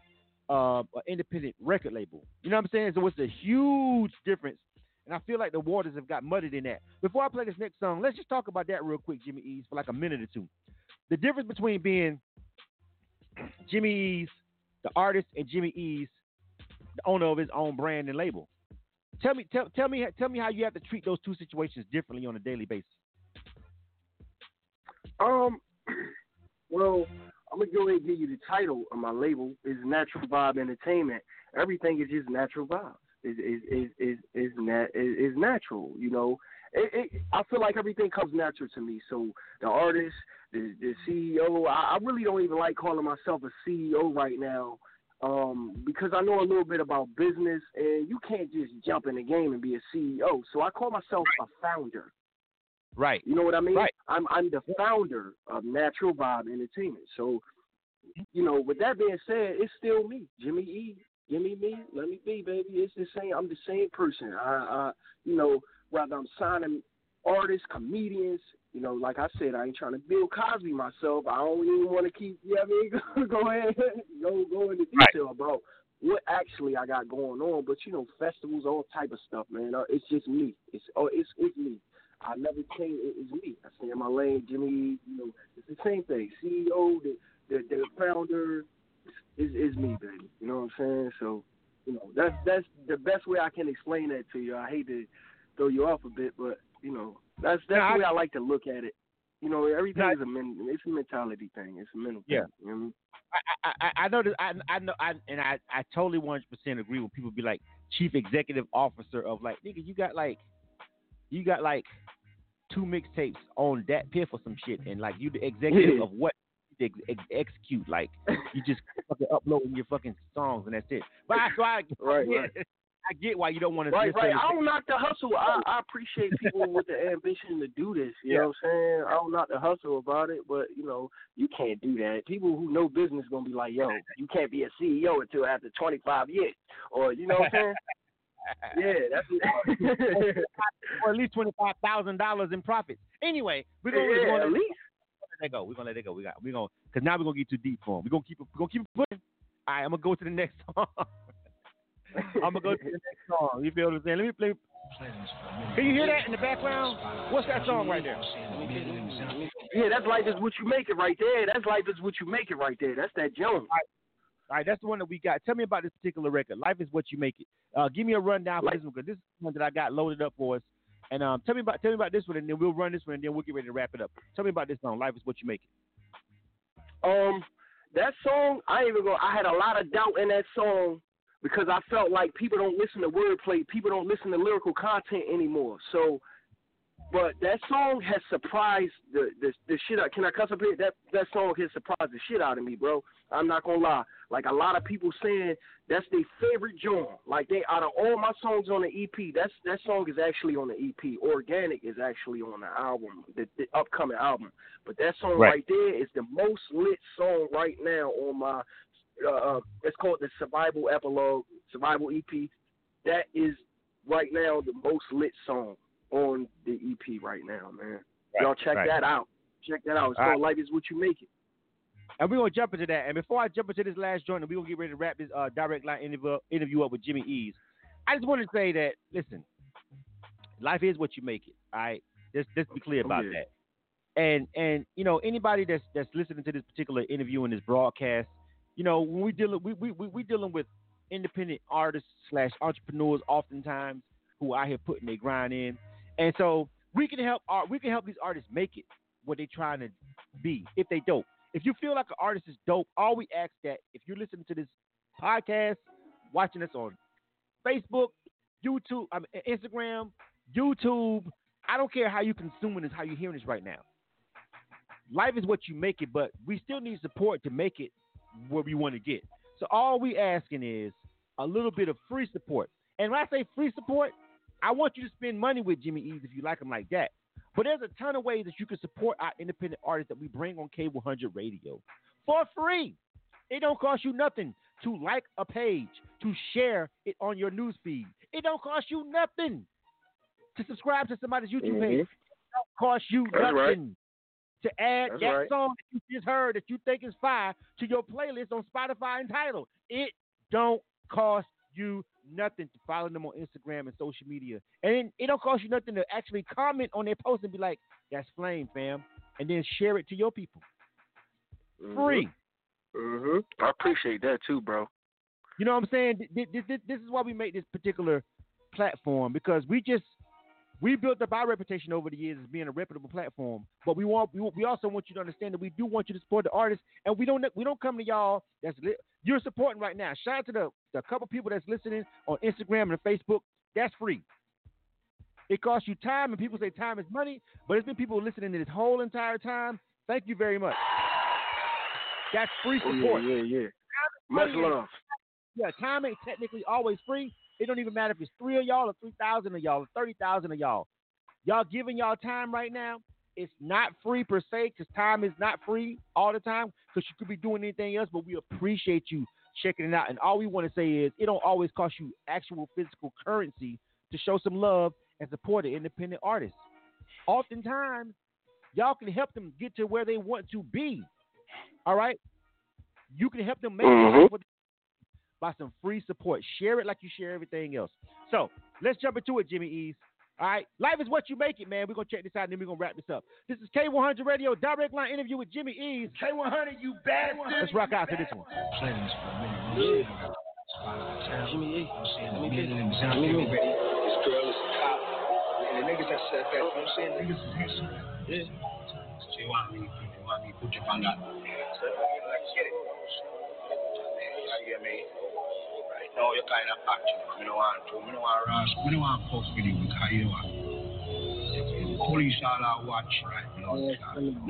uh, an independent record label. You know what I'm saying? So it's a huge difference. And I feel like the waters have got muddied in that. Before I play this next song, let's just talk about that real quick, Jimmy Ease, for like a minute or two. The difference between being Jimmi Ezz, the artist, and Jimmi Ezz, the owner of his own brand and label. Tell me, tell, tell me, tell me how you have to treat those two situations differently on a daily basis. Um, well, I'm gonna go ahead and give you the title of my label is Natural Vibe Entertainment. Everything is just natural vibes. Is is is is is, nat, is natural. You know, it, it, I feel like everything comes natural to me. So the artist, the the CEO, I, I really don't even like calling myself a CEO right now. Um, because I know a little bit about business, and you can't just jump in the game and be a CEO. So I call myself a founder. Right. You know what I mean? Right. I'm I'm the founder of Natural Vibe Entertainment. So, you know, with that being said, it's still me, Jimmy E. Me me, let me be, baby. It's the same. I'm the same person. I, I you know, whether I'm signing artists, comedians, you know, like I said, I ain't trying to Bill Cosby myself. I don't even want to keep, you know I mean? go ahead, go go into detail right. about what actually I got going on. But you know, festivals, all type of stuff, man. Uh, it's just me. It's oh, it's it's me. I never change. It's me. I stay in my lane. Jimmi, you know, it's the same thing. CEO, the the, the founder, is is me, baby. You know what I'm saying? So, you know, that's that's the best way I can explain that to you. I hate to throw you off a bit, but you know, that's that's no, the way I, I like to look at it. You know, everything is a men, it's a mentality thing. It's a mental yeah. thing. You know I mean? I, I, I know that I I know I and I I totally one hundred percent agree when people be like chief executive officer of like nigga you got like you got like two mixtapes on that piff or some shit, and like you the executive of what you ex- ex- execute. Like you just fucking uploading your fucking songs and that's it. But I, so I, right, I, right. I get why you don't want to. Right, right. I don't knock the hustle. I, I appreciate people with the ambition to do this. You yeah. know what I'm saying? I don't knock the hustle about it, but you know, you can't do that. People who know business gonna be like, "Yo, you can't be a CEO until after 25 years," or you know what I'm saying? yeah, that's or at least twenty five thousand dollars in profits. Anyway, we're gonna, yeah, we're gonna at least let that go. We're gonna let it go. We got we're gonna because now we're gonna get too deep for them. We're gonna keep it. We're gonna keep it pushing. All right, I'm gonna go to the next song. I'm gonna go to the next song. You feel what I'm saying? Let me play. Can you hear that in the background? What's that song right there? Yeah, that's life is what you make it right there. That's life is what you make it right there. That's that Jones. All right, that's the one that we got. Tell me about this particular record. Life is what you make it. Uh, give me a rundown for this one because this is one that I got loaded up for us. And um, tell me about tell me about this one, and then we'll run this one, and then we'll get ready to wrap it up. Tell me about this song. Life is what you make it. Um, that song, I even go. I had a lot of doubt in that song because I felt like people don't listen to wordplay, people don't listen to lyrical content anymore. So but that song has surprised the the, the shit out. Can I cuss up here? That that song has surprised the shit out of me, bro. I'm not gonna lie. Like a lot of people saying that's their favorite joint. Like they out of all my songs on the EP, that's that song is actually on the EP. Organic is actually on the album, the, the upcoming album. But that song right. right there is the most lit song right now on my. Uh, it's called the Survival Epilogue, Survival EP. That is right now the most lit song on the EP right now, man. Right, Y'all check right. that out. Check that out. It's All called right. Life is What You Make It. And we're gonna jump into that. And before I jump into this last joint, we're gonna get ready to wrap this uh, direct line interview, interview up with Jimmi Ezz. I just want to say that listen, life is what you make it. All right, let's let's be clear about oh, yeah. that. And and you know anybody that's that's listening to this particular interview and this broadcast, you know when we dealing we we we, dealing with independent artists slash entrepreneurs oftentimes who out here putting their grind in and so we can help art, we can help these artists make it what they're trying to be if they dope. If you feel like an artist is dope, all we ask that if you're listening to this podcast, watching us on Facebook, YouTube, I mean, Instagram, YouTube, I don't care how you consuming this, how you're hearing this right now. Life is what you make it, but we still need support to make it where we want to get. So all we asking is a little bit of free support. And when I say free support, I want you to spend money with Jimmi Ezz if you like him like that. But there's a ton of ways that you can support our independent artists that we bring on K100 Radio for free. It don't cost you nothing to like a page, to share it on your news feed. It don't cost you nothing to subscribe to somebody's YouTube mm-hmm. page. It don't cost you That's nothing right. To add That's that right. song that you just heard that you think is fire to your playlist on Spotify and Tidal. It don't cost you nothing to follow them on Instagram and social media. And it don't cost you nothing to actually comment on their post and be like, that's flame, fam. And then share it to your people. Free. hmm I appreciate that too, bro. You know what I'm saying? This, this, this is why we make this particular platform because we just we built up our reputation over the years as being a reputable platform. But we want we, we also want you to understand that we do want you to support the artists, and we don't we don't come to y'all that's li- you're supporting right now. Shout out to the the couple people that's listening on Instagram and Facebook. That's free. It costs you time, and people say time is money, but it's been people listening to this whole entire time. Thank you very much. That's free support. Oh, yeah, yeah, yeah. Much love. Yeah, time ain't technically always free. It don't even matter if it's three of y'all or three thousand of y'all or thirty thousand of y'all. Y'all giving y'all time right now. It's not free per se because time is not free all the time because you could be doing anything else. But we appreciate you checking it out. And all we want to say is it don't always cost you actual physical currency to show some love and support an independent artist. Oftentimes, y'all can help them get to where they want to be. All right, you can help them make Mhm. it for by some free support. Share it like you share everything else. So let's jump into it, Jimmi Ezz. All right, life is what you make it, man. We're gonna check this out and then we're gonna wrap this up. This is K100 Radio direct line interview with Jimmi Ezz. K100, you bad Let's rock out to this one. plans for a minute. Jimmy E. Let me get it. Jimmy Jimmy. This girl is a cop. And the niggas that said that, you know what I'm saying? Niggas is handsome. Yeah. So you want me, you me to put your on that. So, I get it. You get me? Right now, you're kind of acting. I don't want to. I don't want to rush. I don't want to fuck with you because you know what? Police all I watch, right? You know,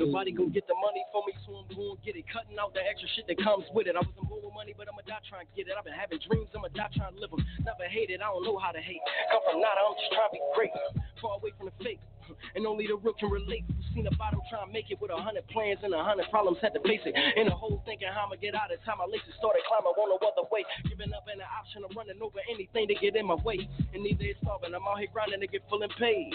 Nobody gon' get the money for me, so I'm gon' get it. Cutting out the extra shit that comes with it. I wasn't born with money, but I'ma die trying to get it. I've been having dreams, I'ma die trying to live them. Never hated, I don't know how to hate. Come from nada, I'm just trying to be great. Far away from the fake. And only the real can relate. Who seen a bottom trying to make it with a hundred plans and a hundred problems had to face it. In the hole thinking how I'ma get out of time, my laces started climbing, I want no other way. Giving up an option of running over anything to get in my way. And neither is solving. I'm out here grinding to get full and paid.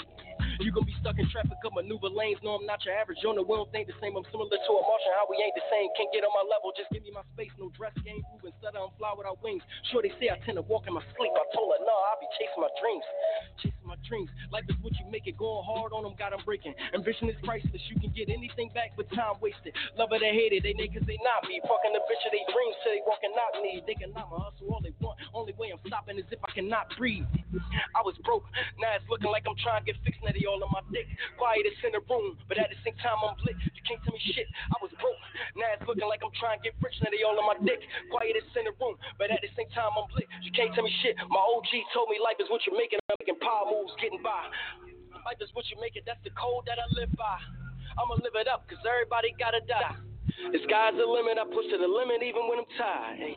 You gon' be stuck in traffic, up maneuver lanes. No, I'm not your average Jonah. We don't think the same. I'm similar to a Martian. How we ain't the same. Can't get on my level. Just give me my space. No dress game move instead I'm fly without wings. Sure they say I tend to walk in my sleep. I told her no, I'll be chasing my dreams. Chasing dreams. Life is what you make it. Going hard on them, got 'em breaking. Ambition is priceless. You can get anything back, but time wasted. Love it or hate it, they niggas they not me. Fucking the bitch of they dreams till they walking knock me. They can knock my hustle all they want. Only way I'm stopping is if I cannot breathe. I was broke, now it's looking like I'm trying to get fixed. Now they all on my dick. Quiet is in the room, but at the same time I'm lit. You can't tell me shit. I was broke, now it's looking like I'm trying to get rich. Now they all on my dick. Quiet is in the room, but at the same time I'm lit. You can't tell me shit. My OG told me life is what you're making. I'm making power moves, getting by. Life is what you make it. That's the code that I live by. I'ma live it up, cause everybody gotta die. The sky's the limit, I push to the limit even when I'm tired. Hey.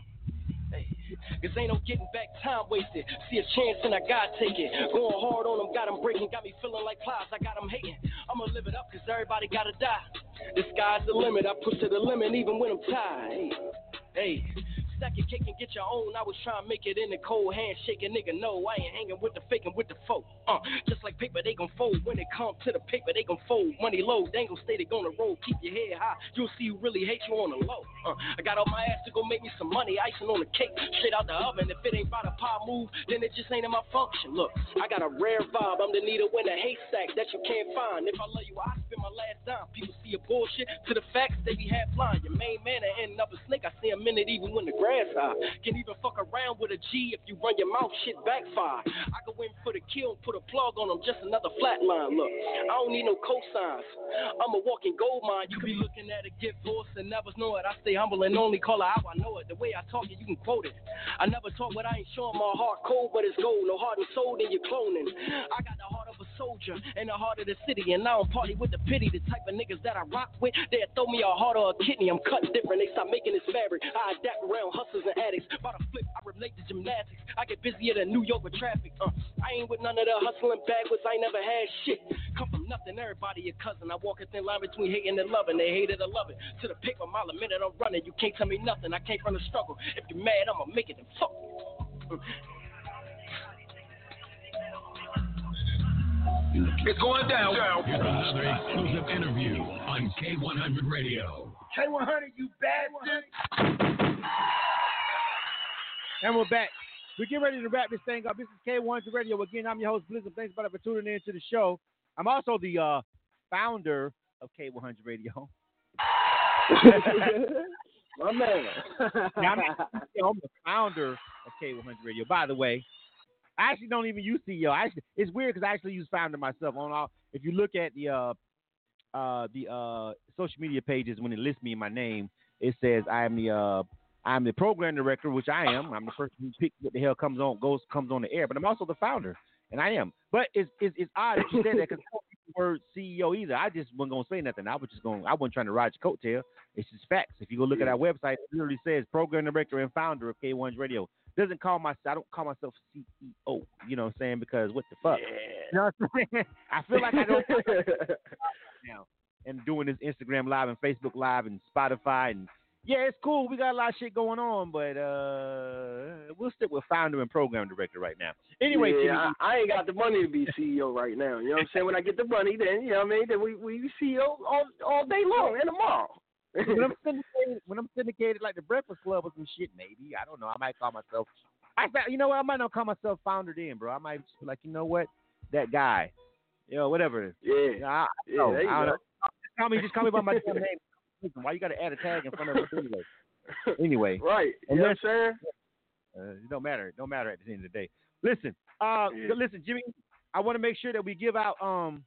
Cause ain't no getting back time wasted. See a chance and I gotta take it. Going hard on them, got them breaking, got me feeling like clouds, I got them hating. I'ma live it up cause everybody gotta die. The sky's the limit, I push to the limit even when I'm tired. Hey. Your cake and get your own. I was trying to make it in the cold handshake. A nigga, no, I ain't hanging with the faking with the folk. Uh, just like paper, they gon' fold. When it come to the paper, they gon' fold. Money low, they ain't gon' stay, they gonna roll. Keep your head high, you'll see who really hate you on the low. Uh, I got on my ass to go make me some money, icing on the cake, straight out the oven. If it ain't by the power move, then it just ain't in my function. Look, I got a rare vibe, I'm the needle in a haystack that you can't find. If I love you, I spend my last dime. People see your bullshit to the facts, they be half blind. Your main man ain't up a snake, I see a minute even when the grass high. Can even fuck around with a G if you run your mouth, shit backfire. I go in for the kill and put a plug on them, just another flatline. Look, I don't need no cosigns. I'm a walking gold mine. You be looking at a gift horse and never know it. I stay humble and only call it how I know it. The way I talk it, you can quote it. I never talk what I ain't showing my heart cold, but it's gold. No heart and soul, then you're cloning. I got the heart soldier in the heart of the city, and now I don't party with the pity. The type of niggas that I rock with, they'll throw me a heart or a kidney. I'm cut different. They stop making this fabric. I adapt around hustlers and addicts. By the flip, I relate to gymnastics. I get busier than New York with traffic. Uh, I ain't with none of the hustling backwards. I ain't never had shit. Come from nothing, everybody your cousin. I walk a thin line between hating and loving. They hate it or love it. To the paper, mile a minute, I'm running. You can't tell me nothing. I can't run a struggle. If you're mad, I'ma make it and fuck. you. It's going down. Here's another exclusive interview on K100 Radio. K100, you bastard. And we're back. We get ready to wrap this thing up. This is K100 Radio. Again, I'm your host, Blizzard. Thanks for tuning in to the show. I'm also the uh, founder of K100 Radio. My man. Now, I'm, I'm the founder of K100 Radio. By the way, I actually don't even use CEO. I actually, it's weird because I actually use founder myself. On all, if you look at the uh, uh, the uh, social media pages when it lists me in my name, it says I am the uh, I'm the program director, which I am. I'm the person who picks what the hell comes on goes comes on the air, but I'm also the founder, and I am. But it's it's, it's odd that you said that because word CEO either. I just wasn't gonna say nothing. I was just going. I wasn't trying to ride your coattail. It's just facts. If you go look at our website, it literally says program director and founder of K1's Radio. Doesn't call myself. I don't call myself CEO. You know what I'm saying? Because what the fuck? You know what I'm saying? I feel like I don't now and doing this Instagram live and Facebook live and Spotify and yeah, it's cool. We got a lot of shit going on, but uh, we'll stick with founder and program director right now. Anyway, Jimmi, yeah, I, I ain't got the money to be CEO right now. You know what I'm saying? When I get the money, then you know what I mean. Then we we CEO all all day long and tomorrow. when I'm syndicated, when I'm syndicated like the Breakfast Club or some shit, maybe I don't know. I might call myself. I you know what? I might not call myself founder then, bro. I might be like, you know what, that guy, you know, whatever. Yeah, You know, I, yeah. you I don't know. Just call me, just call me by my damn name. Why you got to add a tag in front of it anyway? Anyway, Right. You know what I'm saying? uh, it don't matter. It don't matter at the end of the day. Listen, uh, Yeah. listen, Jimmi. I want to make sure that we give out um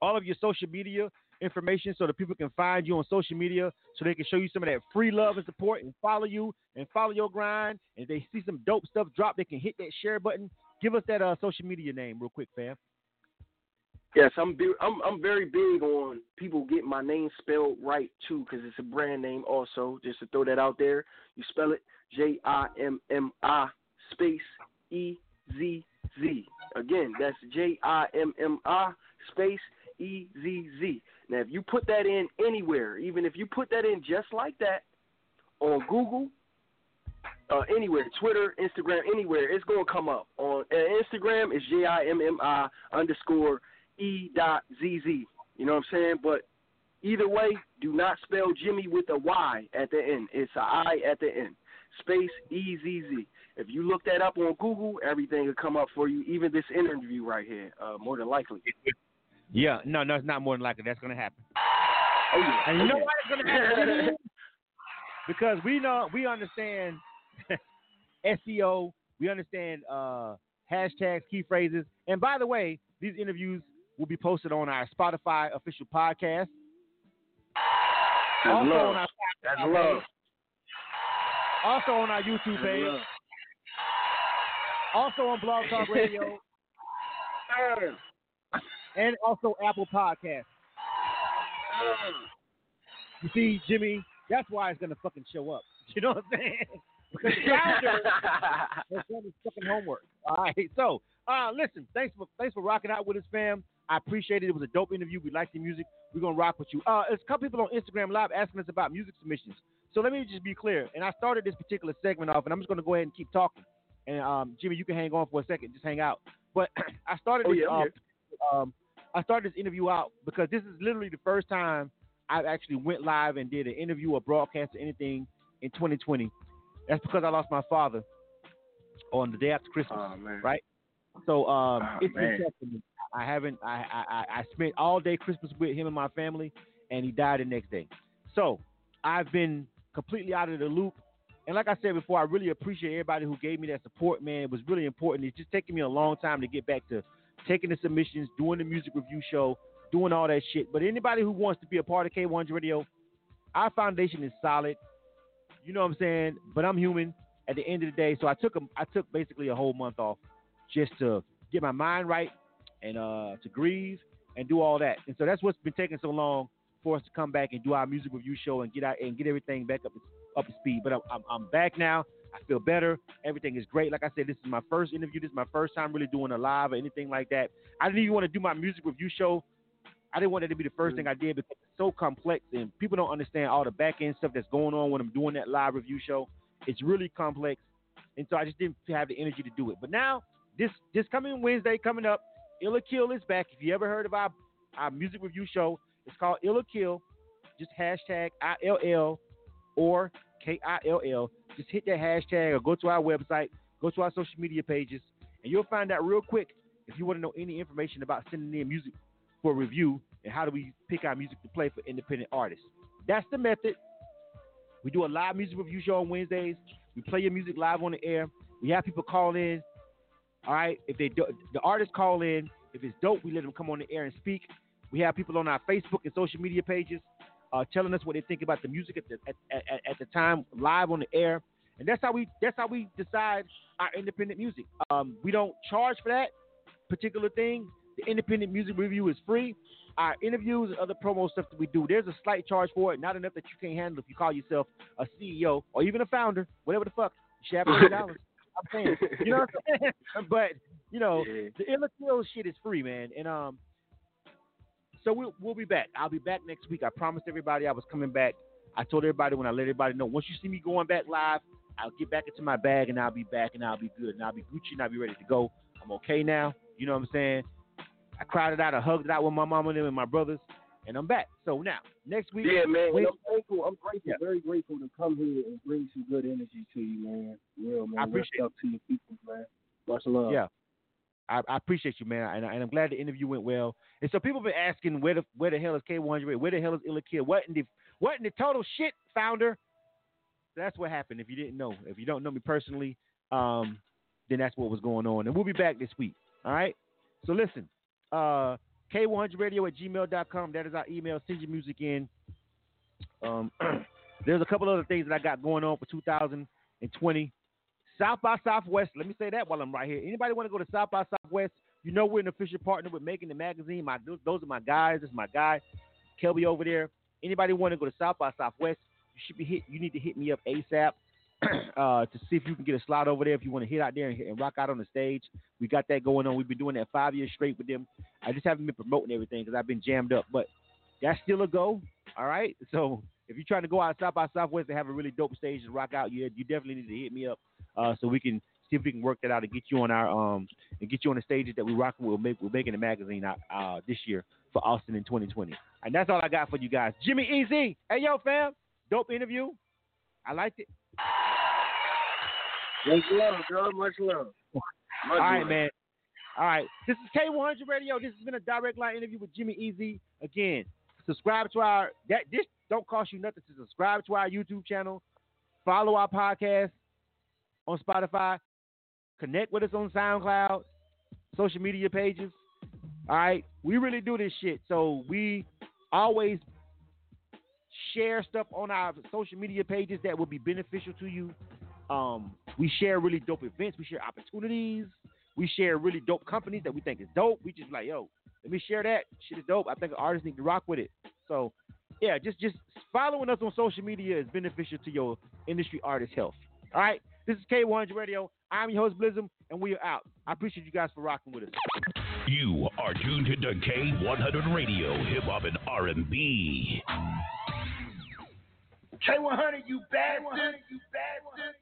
all of your social media information so that people can find you on social media, so they can show you some of that free love and support and follow you and follow your grind. And if they see some dope stuff drop, they can hit that share button. Give us that uh, social media name real quick, fam. Yes, I'm I'm I'm very big on people getting my name spelled right too, because it's a brand name also. Just to throw that out there, you spell it J I M M I space E Z Z. Again, that's J I M M I space E Z Z. Now, if you put that in anywhere, even if you put that in just like that on Google, uh, anywhere, Twitter, Instagram, anywhere, it's gonna come up. On uh, Instagram, it's J I M M I underscore E dot Z Z. You know what I'm saying? But either way, do not spell Jimmy with a Y at the end. It's a I at the end. Space E Z Z. If you look that up on Google, everything will come up for you. Even this interview right here, uh, more than likely. Yeah, no, no, it's not more than likely that's gonna happen. Oh yeah. And you know yeah. why it's gonna happen? Because we know we understand SEO, we understand uh, hashtags, key phrases, and by the way, these interviews will be posted on our Spotify official podcast. That's also love. on our That's Spotify love. also on our YouTube That's page, love. also on Blog Talk Radio, and also Apple Podcasts. You see, Jimmi, that's why it's gonna fucking show up. You know what I'm saying? Because founder has done his fucking homework. All right. So, uh, listen, thanks for thanks for rocking out with us, fam. I appreciate it. It was a dope interview. We like the music. We're gonna rock with you. Uh, there's a couple people on Instagram Live asking us about music submissions. So let me just be clear. And I started this particular segment off, and I'm just gonna go ahead and keep talking. And um, Jimmi, you can hang on for a second. Just hang out. But I started Oh, this. yeah, uh, um, I started this interview out because this is literally the first time I've actually went live and did an interview or broadcast or anything in 2020. That's because I lost my father on the day after Christmas, Oh right? So um, Oh, it's been man. tough for me. I haven't. I, I I- spent all day Christmas with him and my family, and he died the next day. So I've been completely out of the loop. And like I said before, I really appreciate everybody who gave me that support, man. It was really important. It's just taking me a long time to get back to taking the submissions, doing the music review show, doing all that shit. But anybody who wants to be a part of K1's Radio, our foundation is solid. You know what I'm saying? But I'm human at the end of the day. So I took a, I took basically a whole month off just to get my mind right and uh, to grieve and do all that. And so that's what's been taking so long for us to come back and do our music review show and get out and get everything back up up to speed. But I'm, I'm, back now. I feel better. Everything is great. Like I said, this is my first interview. This is my first time really doing a live or anything like that. I didn't even want to do my music review show. I didn't want it to be the 1st thing I did because it's so complex and people don't understand all the back end stuff that's going on when I'm doing that live review show. It's really complex. And so I just didn't have the energy to do it. But now, this this coming Wednesday coming up Illa Kill is back. If you ever heard of our, our music review show, it's called Illa Kill. Just hashtag ILL or K-I-L-L. Just hit that hashtag or go to our website, go to our social media pages, and you'll find out real quick if you want to know any information about sending in music for review and how do we pick our music to play for independent artists. That's the method. We do a live music review show on Wednesdays. We play your music live on the air. We have people call in. All right, if they do, the artists call in. If it's dope, we let them come on the air and speak. We have people on our Facebook and social media pages uh, telling us what they think about the music at the at, at, at, the time live on the air, and that's how we that's how we decide our independent music. Um, we don't charge for that particular thing. The independent music review is free. Our interviews and other promo stuff that we do, there's a slight charge for it, not enough that you can't handle if you call yourself a CEO or even a founder, whatever the fuck. You should have thirty dollars. I'm saying, you know what I'm saying? but you know, yeah. the Illa shit is free, man, and um, so we'll we'll be back. I'll be back next week. I promised everybody I was coming back. I told everybody when I let everybody know. Once you see me going back live, I'll get back into my bag and I'll be back and I'll be good and I'll be Gucci and I'll be ready to go. I'm okay now. You know what I'm saying? I cried it out, I hugged it out with my mama and them and my brothers, and I'm back. So now, next week. Yeah, man. I'm grateful. I'm grateful, yeah. very grateful to come here and bring some good energy to you, man. Real, man. I appreciate it. up to your people, man. Much love. Yeah. I, I, appreciate you, man, and, I, am glad the interview went well. And so people have been asking where the where the hell is K100? Where the hell is Illa Kill? What in the what in the total shit, founder? That's what happened. If you didn't know, if you don't know me personally, um, then that's what was going on. And we'll be back this week. All right. So listen, uh, K100radio at gmail.com. That is our email. Send your music in. Um, there's a couple other things that I got going on for 2020. South by Southwest. Let me say that while I'm right here. Anybody want to go to South by Southwest? You know we're an official partner with Making It Magazine. My those are my guys. This is my guy, Kelby over there. Anybody want to go to South by Southwest? You should be hit. You need to hit me up ASAP uh, to see if you can get a slot over there. If you want to hit out there and, and, rock out on the stage, we got that going on. We've been doing that five years straight with them. I just haven't been promoting everything because I've been jammed up, but that's still a go. All right. So if you're trying to go out South by Southwest and have a really dope stage to rock out, you you definitely need to hit me up uh, so we can see if we can work that out and get you on our um and get you on the stages that we rock with. We'll make we're making a magazine out uh, this year for Austin in 2020. And that's all I got for you guys. Jimmy Easy, hey yo fam, dope interview. I liked it. Much love. Much love. Much all right, love. man. All right. This is K100 Radio. This has been a direct line interview with Jimmy Easy. Again, subscribe to our that this don't cost you nothing to subscribe to our YouTube channel, follow our podcast on Spotify, connect with us on SoundCloud, social media pages. All right, we really do this shit. So we always share stuff on our social media pages that will be beneficial to you. Um, we share really dope events. We share opportunities. We share really dope companies that we think is dope. We just like, yo, let me share that. Shit is dope. I think artists need to rock with it. So, yeah, just just following us on social media is beneficial to your industry artist health. All right. This is K100 Radio. I'm your host Blizzum, and we are out. I appreciate you guys for rocking with us. You are tuned to K100 Radio, hip hop and R&B. K100, you bastard! You bastard!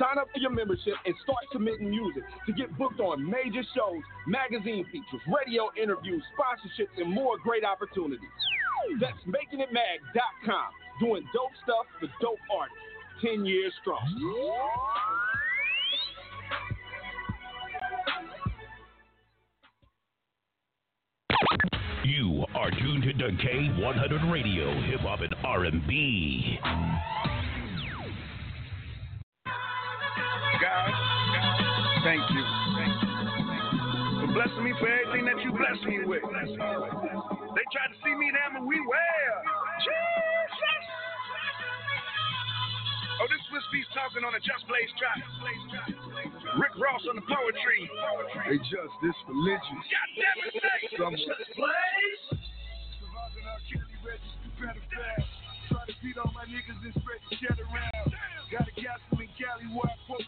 Sign up for your membership and start submitting music to get booked on major shows, magazine features, radio interviews, sponsorships, and more great opportunities. That's makingitmag.com. Doing dope stuff for dope artists. 10 years strong. You are tuned to K100 Radio, Hip Hop and R&B. Thank you. For blessing me for everything that you blessed me with. They tried to see me them and we where? Jesus! Oh, this was Beast talking on a Just Blaze track. Rick Ross on the poetry. Hey, Just, this religious. God damn it, Just Blaze! Surviving our candy registry better fast. Try to beat all my niggas and spread the shit around. Got a gas in Cali where I poke